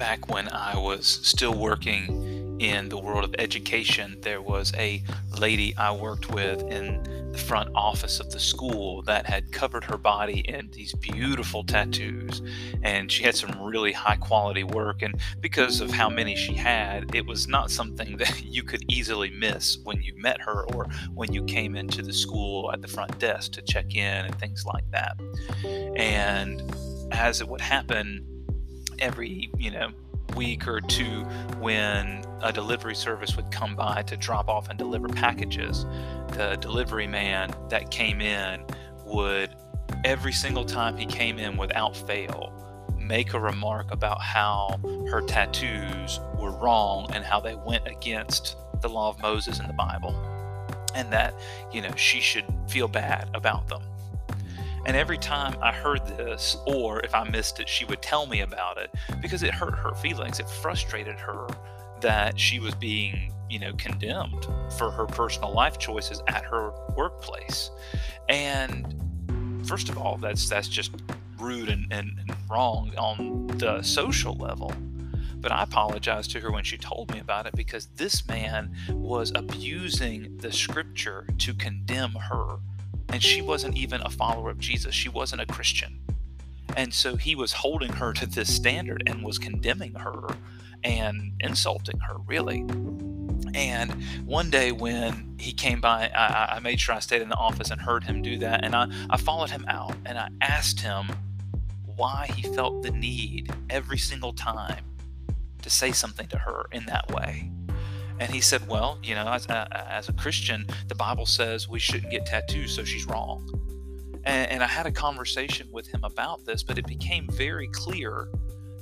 back when I was still working in the world of education, there was a lady I worked with in the front office of the school that had covered her body in these beautiful tattoos. And she had some really high quality work. And because of how many she had, it was not something that you could easily miss when you met her or when you came into the school at the front desk to check in and things like that. And as it would happen, every you know week or two when a delivery service would come by to drop off and deliver packages the delivery man that came in would every single time he came in without fail make a remark about how her tattoos were wrong and how they went against the law of Moses in the Bible. And that you know she should feel bad about them and every time I heard this, or if I missed it, she would tell me about it because it hurt her feelings. It frustrated her that she was being, you know, condemned for her personal life choices at her workplace. And first of all, that's that's just rude and, and, and wrong on the social level. But I apologized to her when she told me about it because this man was abusing the scripture to condemn her and she wasn't even a follower of Jesus. She wasn't a Christian. And so he was holding her to this standard and was condemning her and insulting her, really. And one day when he came by, I, I, made sure I stayed in the office and heard him do that. And I, I followed him out and I asked him why he felt the need every single time to say something to her in that way. And he said, Well, you know, as, uh, as a Christian, the Bible says we shouldn't get tattoos, so she's wrong. And, and I had a conversation with him about this, but it became very clear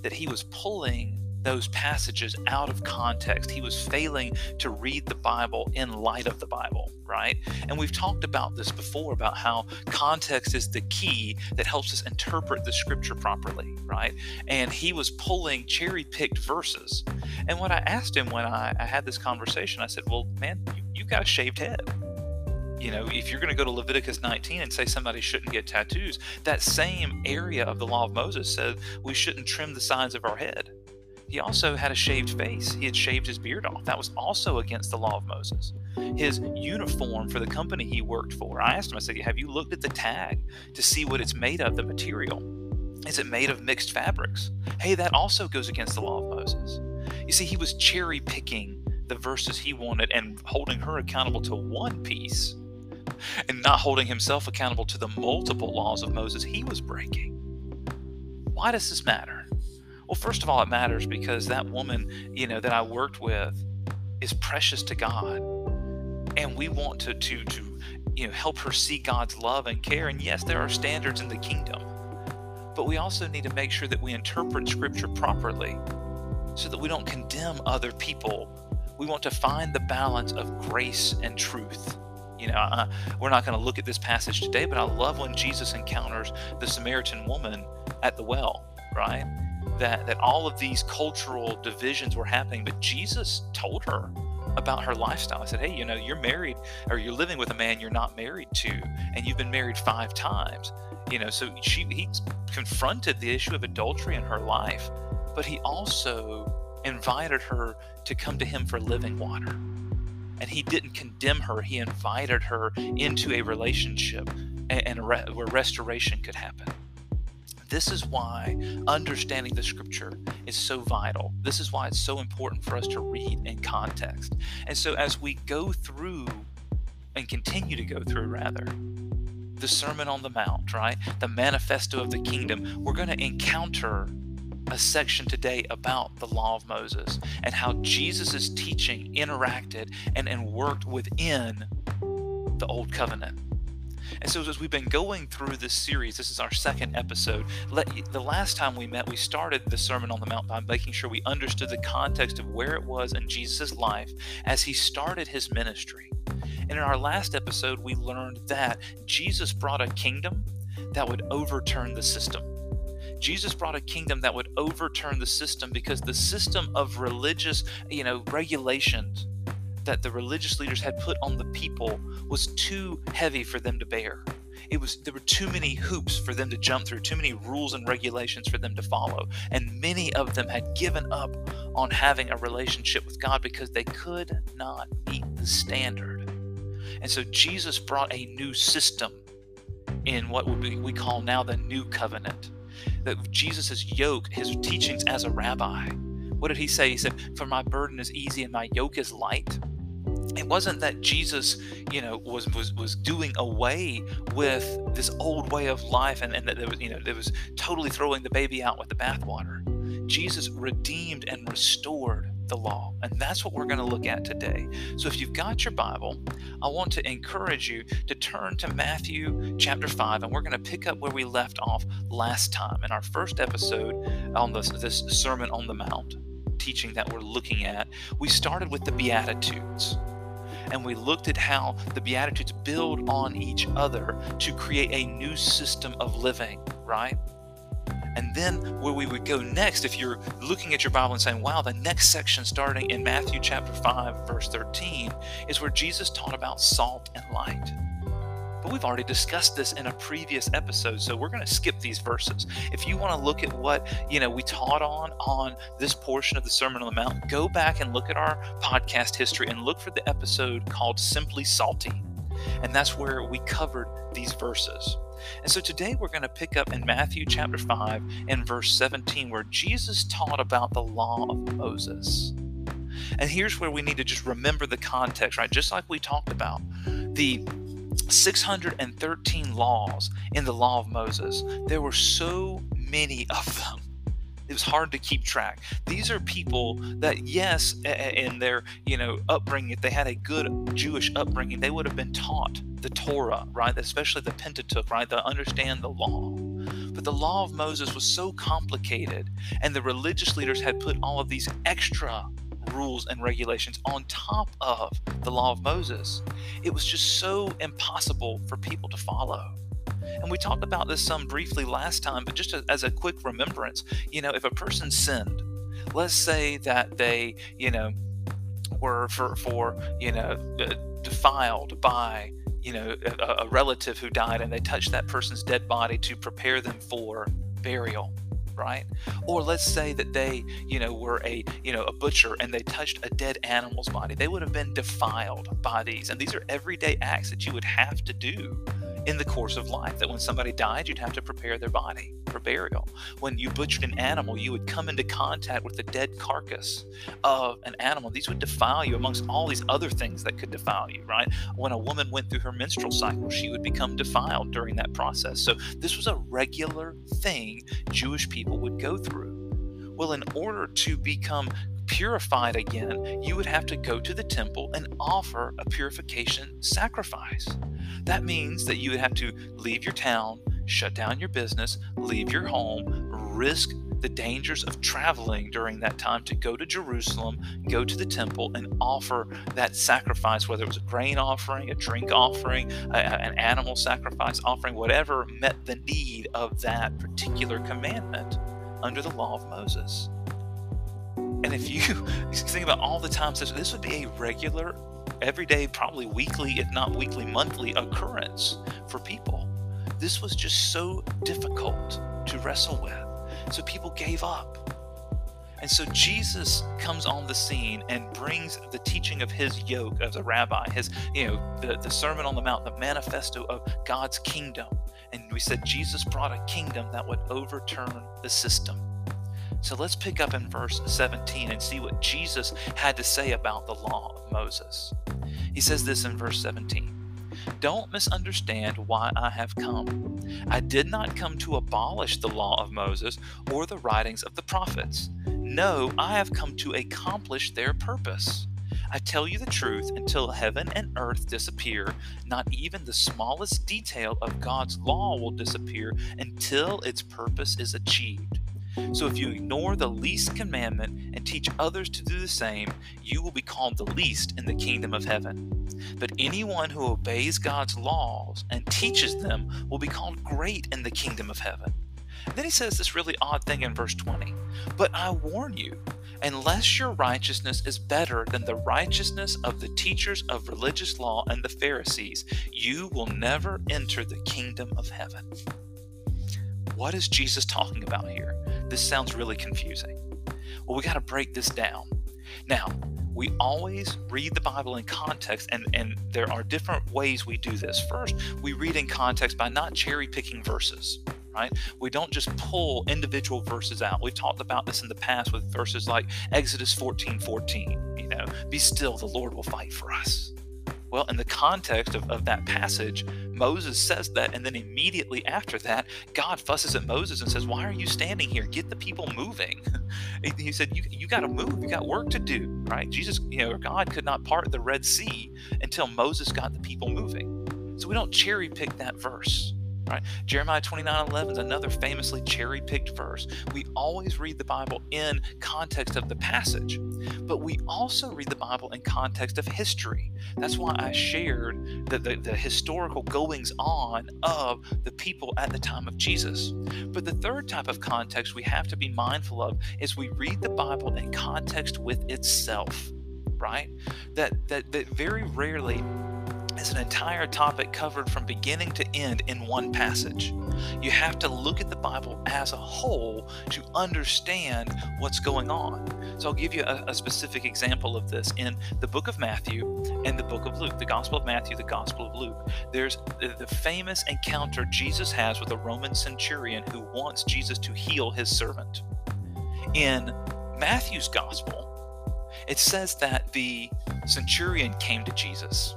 that he was pulling those passages out of context. He was failing to read the Bible in light of the Bible, right? And we've talked about this before about how context is the key that helps us interpret the scripture properly, right? And he was pulling cherry picked verses. And what I asked him when I, I had this conversation, I said, Well, man, you, you've got a shaved head you know, if you're going to go to Leviticus 19 and say somebody shouldn't get tattoos, that same area of the law of Moses said we shouldn't trim the sides of our head. He also had a shaved face. He had shaved his beard off. That was also against the law of Moses. His uniform for the company he worked for, I asked him, I said, Have you looked at the tag to see what it's made of, the material? Is it made of mixed fabrics? Hey, that also goes against the law of Moses. You see, he was cherry picking the verses he wanted and holding her accountable to one piece and not holding himself accountable to the multiple laws of Moses he was breaking. Why does this matter? Well, first of all, it matters because that woman, you know, that I worked with is precious to God. And we want to to to you know help her see God's love and care. And yes, there are standards in the kingdom. But we also need to make sure that we interpret scripture properly so that we don't condemn other people. We want to find the balance of grace and truth. You know, uh, we're not going to look at this passage today, but I love when Jesus encounters the Samaritan woman at the well, right? That that all of these cultural divisions were happening but jesus told her about her lifestyle. I said hey you know you're married or you're living with a man you're not married to and you've been married five times. You know so she he confronted the issue of adultery in her life but he also invited her to come to him for living water. And he didn't condemn her he invited her into a relationship and, and where restoration could happen this is why understanding the scripture is so vital. This is why it's so important for us to read in context. And so, as we go through and continue to go through, rather, the Sermon on the Mount, right? The manifesto of the kingdom, we're going to encounter a section today about the law of Moses and how Jesus' teaching interacted and, and worked within the old covenant. And so, as we've been going through this series, this is our second episode. Let, the last time we met, we started the Sermon on the Mount by making sure we understood the context of where it was in Jesus' life as he started his ministry. And in our last episode, we learned that Jesus brought a kingdom that would overturn the system. Jesus brought a kingdom that would overturn the system because the system of religious, you know, regulations that the religious leaders had put on the people was too heavy for them to bear. it was there were too many hoops for them to jump through, too many rules and regulations for them to follow. And many of them had given up on having a relationship with God because they could not meet the standard. And so Jesus brought a new system in what we call now the new covenant. That Jesus' yoke, his teachings as a rabbi. What did he say? He said, For my burden is easy and my yoke is light it wasn't that Jesus, you know, was was was doing away with this old way of life and, and that there was, you know, there was totally throwing the baby out with the bathwater. Jesus redeemed and restored the law. And that's what we're going to look at today. So if you've got your Bible, I want to encourage you to turn to Matthew chapter 5, and we're going to pick up where we left off last time in our first episode on this, this Sermon on the Mount teaching that we're looking at. We started with the Beatitudes and we looked at how the Beatitudes build on each other to create a new system of living, right? And then where we would go next, if you're looking at your Bible and saying, wow, the next section starting in Matthew chapter 5, verse 13, is where Jesus taught about salt and light. But we've already discussed this in a previous episode, so we're going to skip these verses. If you want to look at what, you know, we taught on on this portion of the Sermon on the Mount, go back and look at our podcast history and look for the episode called Simply Salty. And that's where we covered these verses. And so today we're going to pick up in Matthew chapter 5 and verse 17, where Jesus taught about the law of Moses. And here's where we need to just remember the context, right? Just like we talked about. The 613 laws in the law of Moses. There were so many of them. It was hard to keep track. These are people that, yes, in their you know upbringing, if they had a good Jewish upbringing, they would have been taught the Torah, right? Especially the Pentateuch, right? To understand the law. But the law of Moses was so complicated, and the religious leaders had put all of these extra rules and regulations on top of the law of Moses. It was just so impossible for people to follow. And we talked about this some briefly last time, but just as a quick remembrance, you know, if a person sinned, let's say that they, you know, were for, for you know, defiled by you know a, a relative who died and they touched that person's dead body to prepare them for burial right? Or let's say that they, you know, were a, you know, a butcher and they touched a dead animal's body. They would have been defiled by these. And these are everyday acts that you would have to do in the course of life. That when somebody died, you'd have to prepare their body for burial. When you butchered an animal, you would come into contact with the dead carcass of an animal. These would defile you amongst all these other things that could defile you, right? When a woman went through her menstrual cycle, she would become defiled during that process. So this was a regular thing Jewish people would go through. Well, in order to become purified again, you would have to go to the temple and offer a purification sacrifice. That means that you would have to leave your town, shut down your business, leave your home, risk the dangers of traveling during that time to go to Jerusalem, go to the temple, and offer that sacrifice, whether it was a grain offering, a drink offering, a, an animal sacrifice offering, whatever met the need of that particular commandment under the law of Moses. And if you think about all the times, this would be a regular, everyday, probably weekly, if not weekly, monthly occurrence for people. This was just so difficult to wrestle with. So people gave up. And so Jesus comes on the scene and brings the teaching of his yoke as a rabbi, his, you know, the, the Sermon on the Mount, the manifesto of God's kingdom. And we said Jesus brought a kingdom that would overturn the system. So let's pick up in verse 17 and see what Jesus had to say about the law of Moses. He says this in verse 17 Don't misunderstand why I have come. I did not come to abolish the law of Moses or the writings of the prophets. No, I have come to accomplish their purpose. I tell you the truth, until heaven and earth disappear, not even the smallest detail of God's law will disappear until its purpose is achieved. So if you ignore the least commandment and teach others to do the same, you will be called the least in the kingdom of heaven. But anyone who obeys God's laws and teaches them will be called great in the kingdom of heaven. Then he says this really odd thing in verse 20 But I warn you, Unless your righteousness is better than the righteousness of the teachers of religious law and the Pharisees, you will never enter the kingdom of heaven. What is Jesus talking about here? This sounds really confusing. Well, we got to break this down. Now, we always read the Bible in context, and, and there are different ways we do this. First, we read in context by not cherry picking verses right? We don't just pull individual verses out. We've talked about this in the past with verses like Exodus 14 14, you know, be still, the Lord will fight for us. Well, in the context of, of that passage, Moses says that, and then immediately after that, God fusses at Moses and says, Why are you standing here? Get the people moving. he said, You, you got to move. You got work to do, right? Jesus, you know, God could not part the Red Sea until Moses got the people moving. So we don't cherry pick that verse. Right? Jeremiah 29 11 is another famously cherry picked verse. We always read the Bible in context of the passage, but we also read the Bible in context of history. That's why I shared the, the, the historical goings on of the people at the time of Jesus. But the third type of context we have to be mindful of is we read the Bible in context with itself right that that that very rarely is an entire topic covered from beginning to end in one passage. You have to look at the Bible as a whole to understand what's going on. So I'll give you a, a, specific example of this in the book of Matthew and the book of Luke, the Gospel of Matthew, the Gospel of Luke. There's the, the famous encounter Jesus has with a Roman centurion who wants Jesus to heal his servant. In Matthew's Gospel, it says that the centurion came to Jesus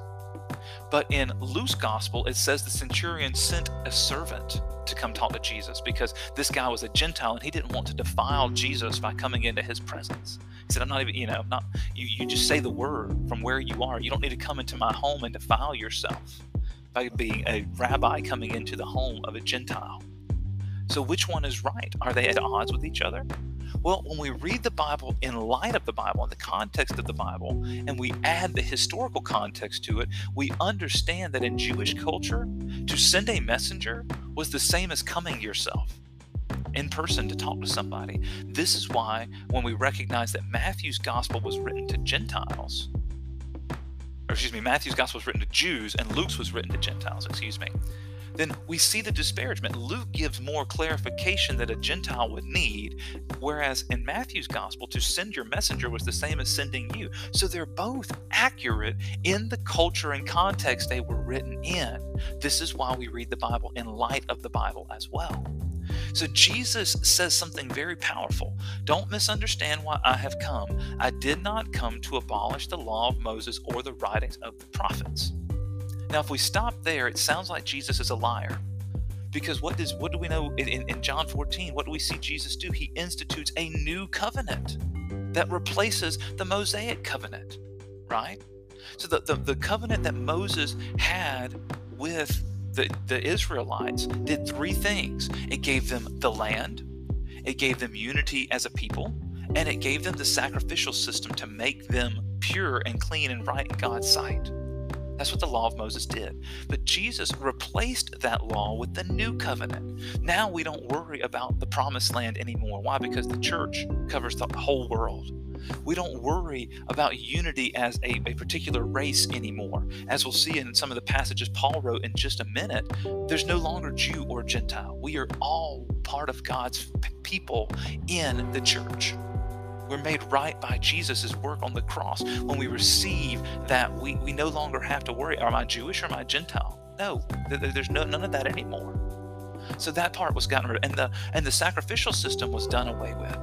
but in Luke's gospel, it says the centurion sent a servant to come talk to Jesus because this guy was a Gentile and he didn't want to defile Jesus by coming into his presence. He said, I'm not even, you know, not you, you just say the word from where you are. You don't need to come into my home and defile yourself by being a rabbi coming into the home of a Gentile. So which one is right? Are they at odds with each other? Well, when we read the Bible in light of the Bible, in the context of the Bible, and we add the historical context to it, we understand that in Jewish culture, to send a messenger was the same as coming yourself in person to talk to somebody. This is why, when we recognize that Matthew's gospel was written to Gentiles, or excuse me, Matthew's gospel was written to Jews and Luke's was written to Gentiles, excuse me then we see the disparagement. Luke gives more clarification that a Gentile would need, whereas in Matthew's gospel, to send your messenger was the same as sending you. So they're both accurate in the culture and context they were written in. This is why we read the Bible in light of the Bible as well. So Jesus says something very powerful. Don't misunderstand why I have come. I did not come to abolish the law of Moses or the writings of the prophets. Now, if we stop there, it sounds like Jesus is a liar. Because what does what do we know in, in John 14? What do we see Jesus do? He institutes a new covenant that replaces the Mosaic covenant, right? So the, the, the covenant that Moses had with the, the Israelites did three things. It gave them the land, it gave them unity as a people, and it gave them the sacrificial system to make them pure and clean and right in God's sight. That's what the law of Moses did. But Jesus replaced that law with the new covenant. Now we don't worry about the promised land anymore. Why? Because the church covers the whole world. We don't worry about unity as a, a particular race anymore. As we'll see in some of the passages Paul wrote in just a minute, there's no longer Jew or Gentile. We are all part of God's people in the church. We're made right by Jesus' work on the cross. When we receive that, we, we no longer have to worry, am I Jewish or am I Gentile? No, there's no, none of that anymore. So that part was gotten rid of, and the and the sacrificial system was done away with.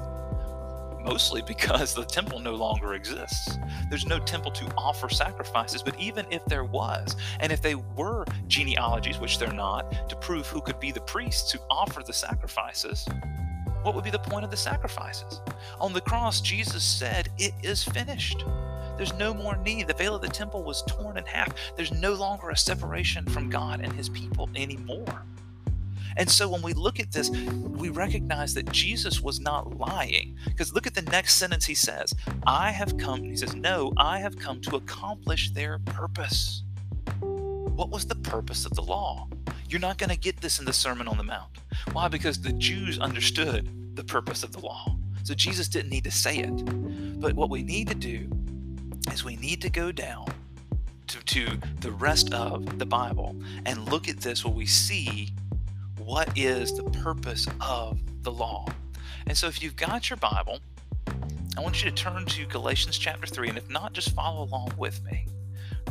Mostly because the temple no longer exists. There's no temple to offer sacrifices, but even if there was, and if they were genealogies, which they're not, to prove who could be the priests who offer the sacrifices, what would be the point of the sacrifices? On the cross, Jesus said, It is finished. There's no more need. The veil of the temple was torn in half. There's no longer a separation from God and his people anymore. And so when we look at this, we recognize that Jesus was not lying. Because look at the next sentence he says I have come, he says, No, I have come to accomplish their purpose. What was the purpose of the law? You're not going to get this in the Sermon on the Mount. Why? Because the Jews understood the purpose of the law. So Jesus didn't need to say it. But what we need to do is we need to go down to, to the rest of the Bible and look at this where we see what is the purpose of the law. And so if you've got your Bible, I want you to turn to Galatians chapter 3, and if not, just follow along with me,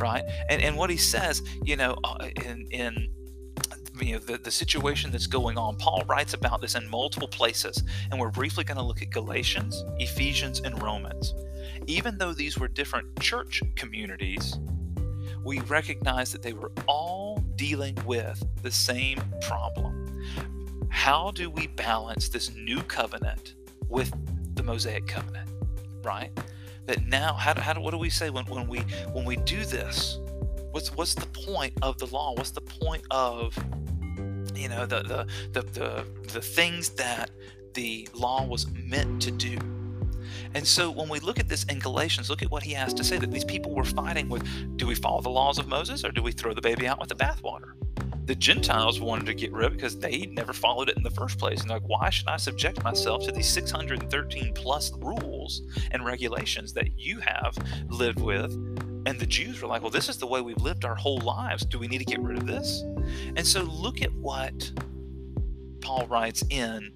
right? And, and what he says, you know, uh, in, in you know the, the situation that's going on paul writes about this in multiple places. And we're briefly going to look at galatians ephesians and romans. Even though these were different church communities we recognize that they were all dealing with the same problem. How do we balance this new covenant with the mosaic covenant right that now how, how what do we say when, when we when we do this? What's what's the point of the law? What's the point of you know the the the the, the things that the law was meant to do? And so when we look at this in Galatians, look at what he has to say that these people were fighting with do we follow the laws of Moses or do we throw the baby out with the bathwater? The Gentiles wanted to get rid of because they never followed it in the first place. And like, why should I subject myself to these 613 plus rules and regulations that you have lived with and the Jews were like, well, this is the way we've lived our whole lives. Do we need to get rid of this? And so look at what Paul writes in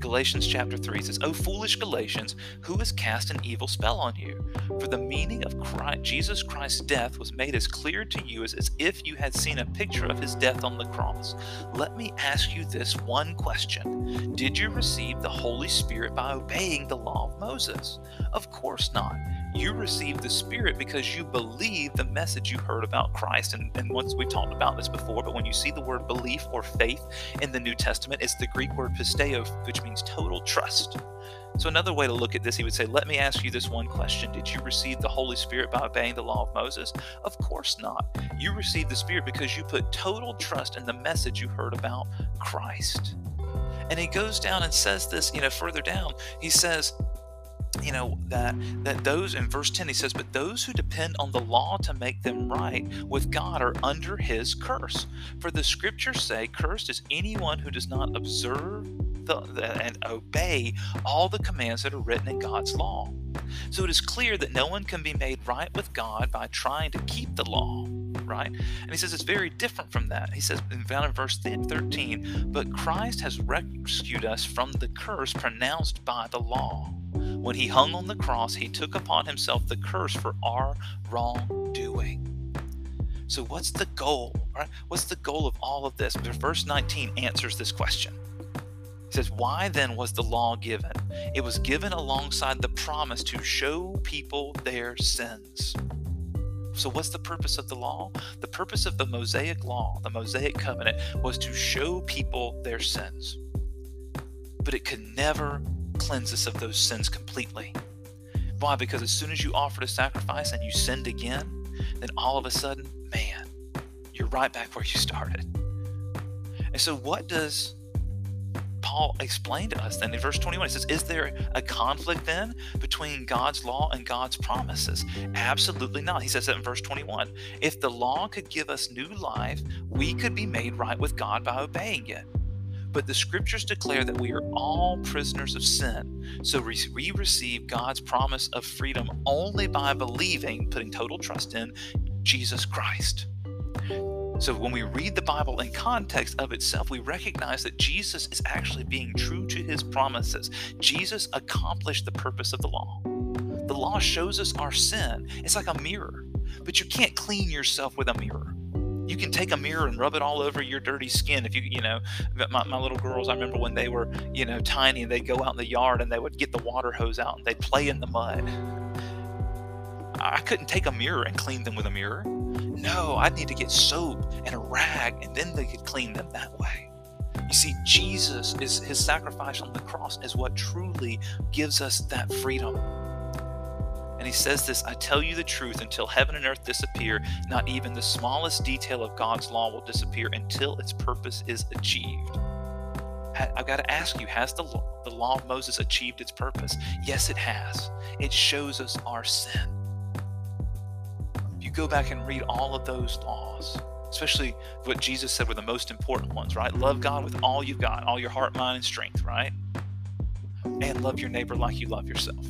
Galatians chapter 3 says, O foolish Galatians, who has cast an evil spell on you? For the meaning of Christ, Jesus Christ's death was made as clear to you as, as if you had seen a picture of his death on the cross. Let me ask you this one question Did you receive the Holy Spirit by obeying the law of Moses? Of course not you received the Spirit because you believe the message you heard about Christ. And, and once we've talked about this before, but when you see the word belief or faith in the New Testament, it's the Greek word pisteo, which means total trust. So, another way to look at this, he would say, Let me ask you this one question Did you receive the Holy Spirit by obeying the law of Moses? Of course not. You received the Spirit because you put total trust in the message you heard about Christ. And he goes down and says this, you know, further down. He says, you know that that those in verse 10 he says but those who depend on the law to make them right with god are under his curse for the scriptures say cursed is anyone who does not observe the, the, and obey all the commands that are written in god's law so it is clear that no one can be made right with god by trying to keep the law right? And he says it's very different from that. He says, in verse 13, but Christ has rescued us from the curse pronounced by the law. When he hung on the cross, he took upon himself the curse for our wrongdoing. So, what's the goal? Right? What's the goal of all of this? Verse 19 answers this question. He says, Why then was the law given? It was given alongside the promise to show people their sins. So, what's the purpose of the law? The purpose of the Mosaic law, the Mosaic covenant, was to show people their sins. But it could never cleanse us of those sins completely. Why? Because as soon as you offered a sacrifice and you sinned again, then all of a sudden, man, you're right back where you started. And so, what does Paul explain to us then in verse 21? He says, Is there a conflict then between God's law and God's promises? Absolutely not. He says that in verse 21. If the law could give us new life, we could be made right with God by obeying it. But the scriptures declare that we are all prisoners of sin. So we receive God's promise of freedom only by believing, putting total trust in Jesus Christ. So when we read the Bible in context of itself, we recognize that Jesus is actually being true to his promises. Jesus accomplished the purpose of the law. The law shows us our sin. It's like a mirror, but you can't clean yourself with a mirror you can take a mirror and rub it all over your dirty skin if you you know my, my little girls i remember when they were you know tiny and they'd go out in the yard and they would get the water hose out and they'd play in the mud. I couldn't take a mirror and clean them with a mirror. No i'd need to get soap and a rag and then they could clean them that way. You see jesus is his sacrifice on the cross is what truly gives us that freedom and he says this I tell you the truth, until heaven and earth disappear, not even the smallest detail of God's law will disappear until its purpose is achieved. I've got to ask you, has the law, the law of Moses achieved its purpose? Yes, it has. It shows us our sin. If you go back and read all of those laws, especially what Jesus said were the most important ones, right? Love God with all you've got, all your heart, mind, and strength, right? and love your neighbor like you love yourself.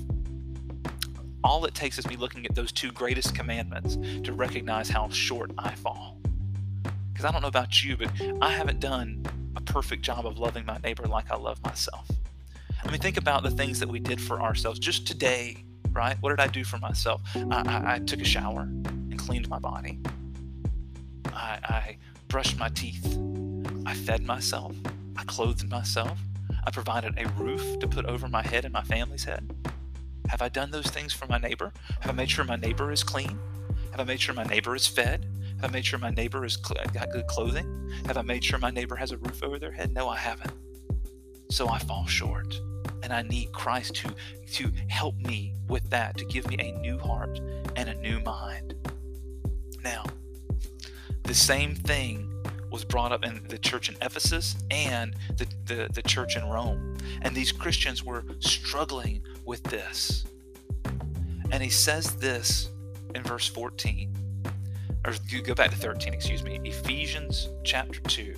All it takes is me looking at those two greatest commandments to recognize how short I fall. Because I don't know about you, but I haven't done a perfect job of loving my neighbor like I love myself. I mean, think about the things that we did for ourselves just today, right? What did I do for myself? I, I, I took a shower and cleaned my body. I, I brushed my teeth. I fed myself. I clothed myself. I provided a roof to put over my head and my family's head. Have I done those things for my neighbor? Have I made sure my neighbor is clean? Have I made sure my neighbor is fed? Have I made sure my neighbor has cl- got good clothing? Have I made sure my neighbor has a roof over their head? No, I haven't. So I fall short. And I need Christ to, to help me with that, to give me a new heart and a new mind. Now, the same thing was brought up in the church in Ephesus and the, the, the church in Rome. And these Christians were struggling with this. And he says this in verse 14, or go back to 13, excuse me, Ephesians chapter 2,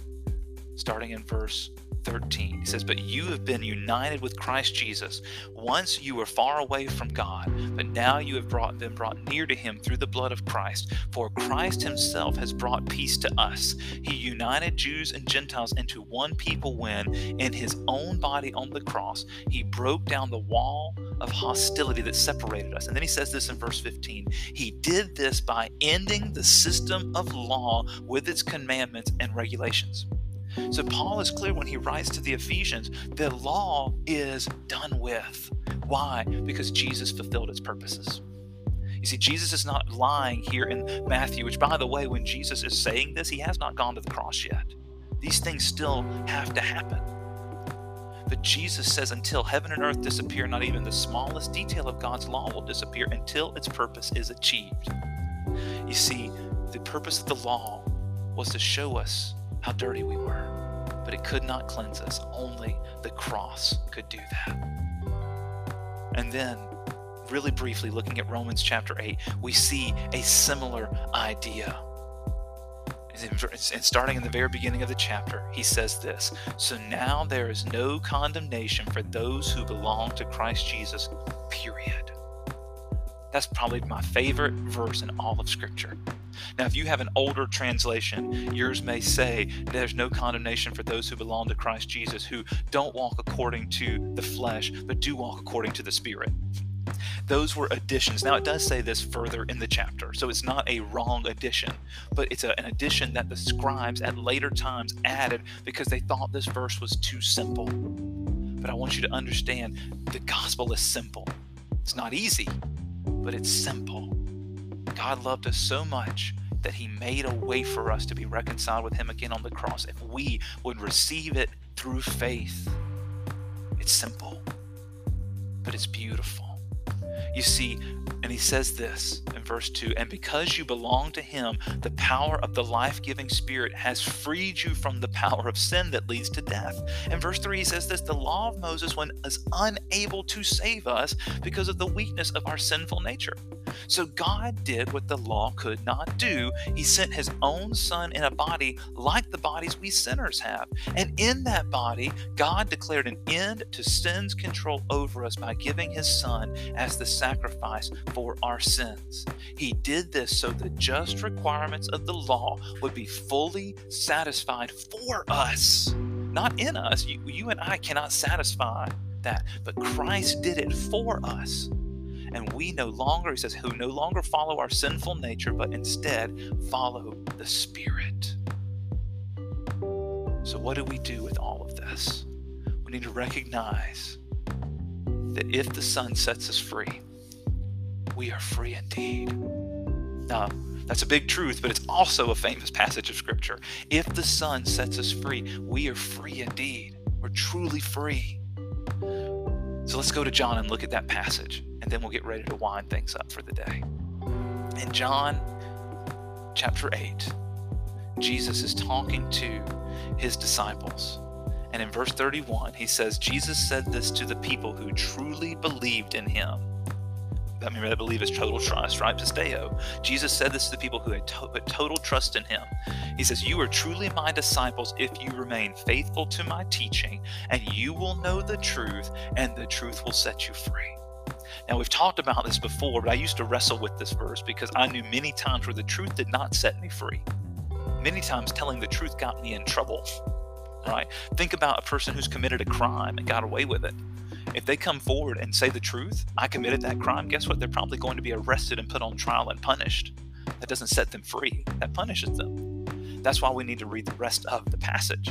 starting in verse 13. He says, But you have been united with Christ Jesus. Once you were far away from God, but now you have brought, been brought near to him through the blood of Christ. For Christ himself has brought peace to us. He united Jews and Gentiles into one people when, in his own body on the cross, he broke down the wall of hostility that separated us. And then he says this in verse 15 He did this by ending the system of law with its commandments and regulations. So Paul is clear when he writes to the Ephesians the law is done with. Why? Because Jesus fulfilled its purposes. You see, Jesus is not lying here in Matthew, which, by the way, when Jesus is saying this, he has not gone to the cross yet. These things still have to happen. But Jesus says, until heaven and earth disappear, not even the smallest detail of God's law will disappear until its purpose is achieved. You see, the purpose of the law was to show us how dirty we were, but it could not cleanse us. Only the cross could do that. And then, really briefly, looking at Romans chapter 8, we see a similar idea. And starting in the very beginning of the chapter, he says this So now there is no condemnation for those who belong to Christ Jesus, period. That's probably my favorite verse in all of Scripture. Now, if you have an older translation, yours may say, There's no condemnation for those who belong to Christ Jesus, who don't walk according to the flesh, but do walk according to the Spirit. Those were additions. Now, it does say this further in the chapter, so it's not a wrong addition, but it's a, an addition that the scribes at later times added because they thought this verse was too simple. But I want you to understand the gospel is simple. It's not easy, but it's simple. God loved us so much that he made a way for us to be reconciled with him again on the cross if we would receive it through faith. It's simple, but it's beautiful. You see, and he says this in verse 2 And because you belong to him, the power of the life giving spirit has freed you from the power of sin that leads to death. In verse 3, he says this The law of Moses was unable to save us because of the weakness of our sinful nature. So God did what the law could not do. He sent his own son in a body like the bodies we sinners have. And in that body, God declared an end to sin's control over us by giving his son as the sacrifice for our sins. He did this so the just requirements of the law would be fully satisfied for us, not in us. You, you and I cannot satisfy that, but Christ did it for us. And we no longer, he says, who no longer follow our sinful nature, but instead follow the Spirit. So, what do we do with all of this? We need to recognize that if the Son sets us free, we are free indeed. Now, that's a big truth, but it's also a famous passage of Scripture. If the Son sets us free, we are free indeed. We're truly free. So let's go to John and look at that passage, and then we'll get ready to wind things up for the day. In John chapter 8, Jesus is talking to his disciples. And in verse 31, he says, Jesus said this to the people who truly believed in him I mean, I believe is total trust, right? Pisteo. Jesus said this to the people who had to- put total trust in him. He says, You are truly my disciples if you remain faithful to my teaching, and you will know the truth, and the truth will set you free. Now, we've talked about this before, but I used to wrestle with this verse because I knew many times where the truth did not set me free. Many times telling the truth got me in trouble, right? Think about a person who's committed a crime and got away with it. If they come forward and say the truth, I committed that crime, guess what? They're probably going to be arrested and put on trial and punished. That doesn't set them free, that punishes them. That's why we need to read the rest of the passage.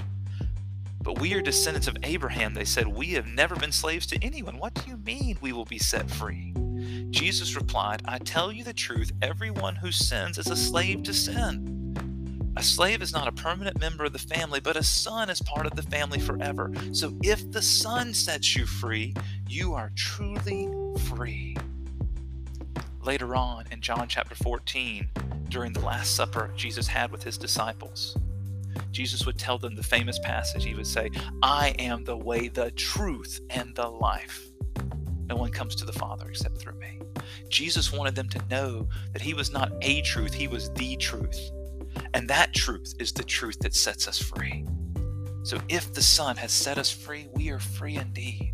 But we are descendants of Abraham. They said, We have never been slaves to anyone. What do you mean we will be set free? Jesus replied, I tell you the truth, everyone who sins is a slave to sin. A slave is not a permanent member of the family, but a son is part of the family forever. So if the son sets you free, you are truly free. Later on in John chapter 14, during the Last Supper Jesus had with his disciples, Jesus would tell them the famous passage. He would say, I am the way, the truth, and the life. No one comes to the Father except through me. Jesus wanted them to know that he was not a truth, he was the truth. And that truth is the truth that sets us free. So if the Son has set us free, we are free indeed.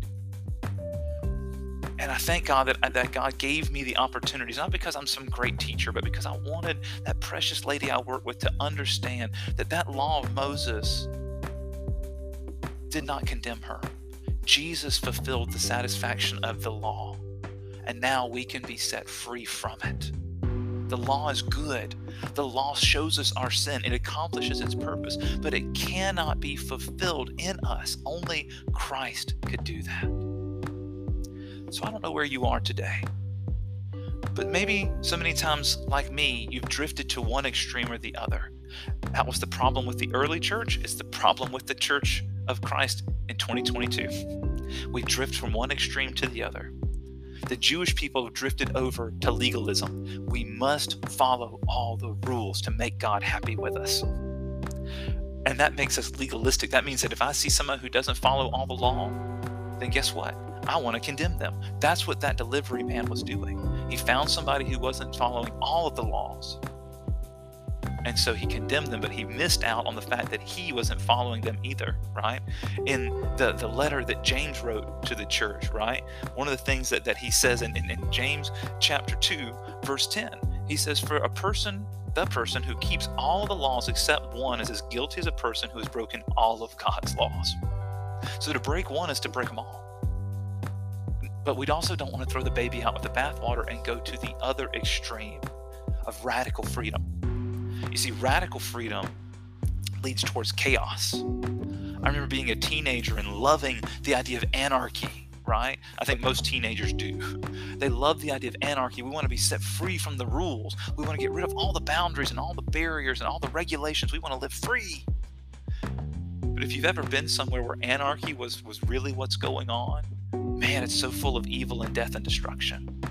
And I thank God that, uh, that God gave me the opportunities, not because I'm some great teacher, but because I wanted that precious lady I work with to understand that that law of Moses did not condemn her. Jesus fulfilled the satisfaction of the law, and now we can be set free from it. The law is good. The law shows us our sin. It accomplishes its purpose, but it cannot be fulfilled in us. Only Christ could do that. So I don't know where you are today. But maybe so many times, like me, you've drifted to one extreme or the other. That was the problem with the early church. It's the problem with the church of Christ in 2022. We drift from one extreme to the other the Jewish people have drifted over to legalism. We must follow all the rules to make God happy with us. And that makes us legalistic. That means that if I see someone who doesn't follow all the law, then guess what? I want to condemn them. That's what that delivery man was doing. He found somebody who wasn't following all of the laws and so he condemned them, but he missed out on the fact that he wasn't following them either, right? In the, the letter that James wrote to the church, right? One of the things that, that he says in, in, in James chapter 2, verse 10, he says, For a person, the person who keeps all the laws except one is as guilty as a person who has broken all of God's laws. So to break one is to break them all. But we also don't want to throw the baby out with the bathwater and go to the other extreme of radical freedom you see, radical freedom leads towards chaos. I remember being a teenager and loving the idea of anarchy, right? I think most teenagers do. They love the idea of anarchy. We want to be set free from the rules. We want to get rid of all the boundaries and all the barriers and all the regulations. We want to live free. But if you've ever been somewhere where anarchy was, was really what's going on, man, it's so full of evil and death and destruction.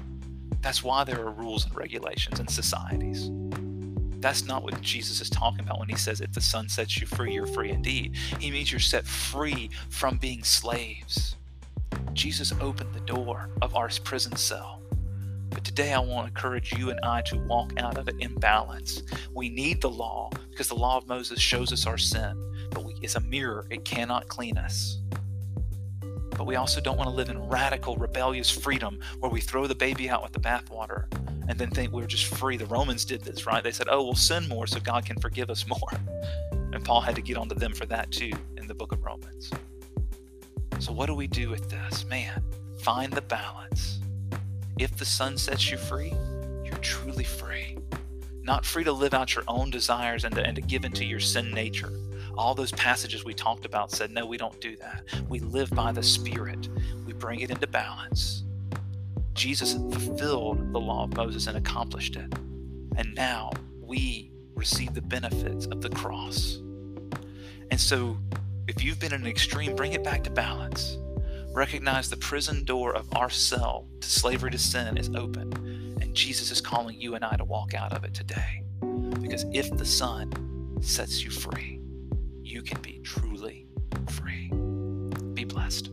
That's why there are rules and regulations and societies. That's not what Jesus is talking about when he says, If the Son sets you free, you're free indeed. He means you're set free from being slaves. Jesus opened the door of our prison cell. But today I want to encourage you and I to walk out of it in balance. We need the law because the law of Moses shows us our sin, but we, it's a mirror, it cannot clean us. But we also don't want to live in radical, rebellious freedom where we throw the baby out with the bathwater and then think we're just free. The Romans did this, right? They said, oh, we'll sin more so God can forgive us more. And Paul had to get onto them for that too in the book of Romans. So, what do we do with this? Man, find the balance. If the Son sets you free, you're truly free. Not free to live out your own desires and to, and to give into your sin nature. All those passages we talked about said, no, we don't do that. We live by the Spirit, we bring it into balance. Jesus fulfilled the law of Moses and accomplished it. And now we receive the benefits of the cross. And so, if you've been in an extreme, bring it back to balance. Recognize the prison door of our cell to slavery to sin is open, and Jesus is calling you and I to walk out of it today. Because if the Son sets you free, you can be truly free. Be blessed.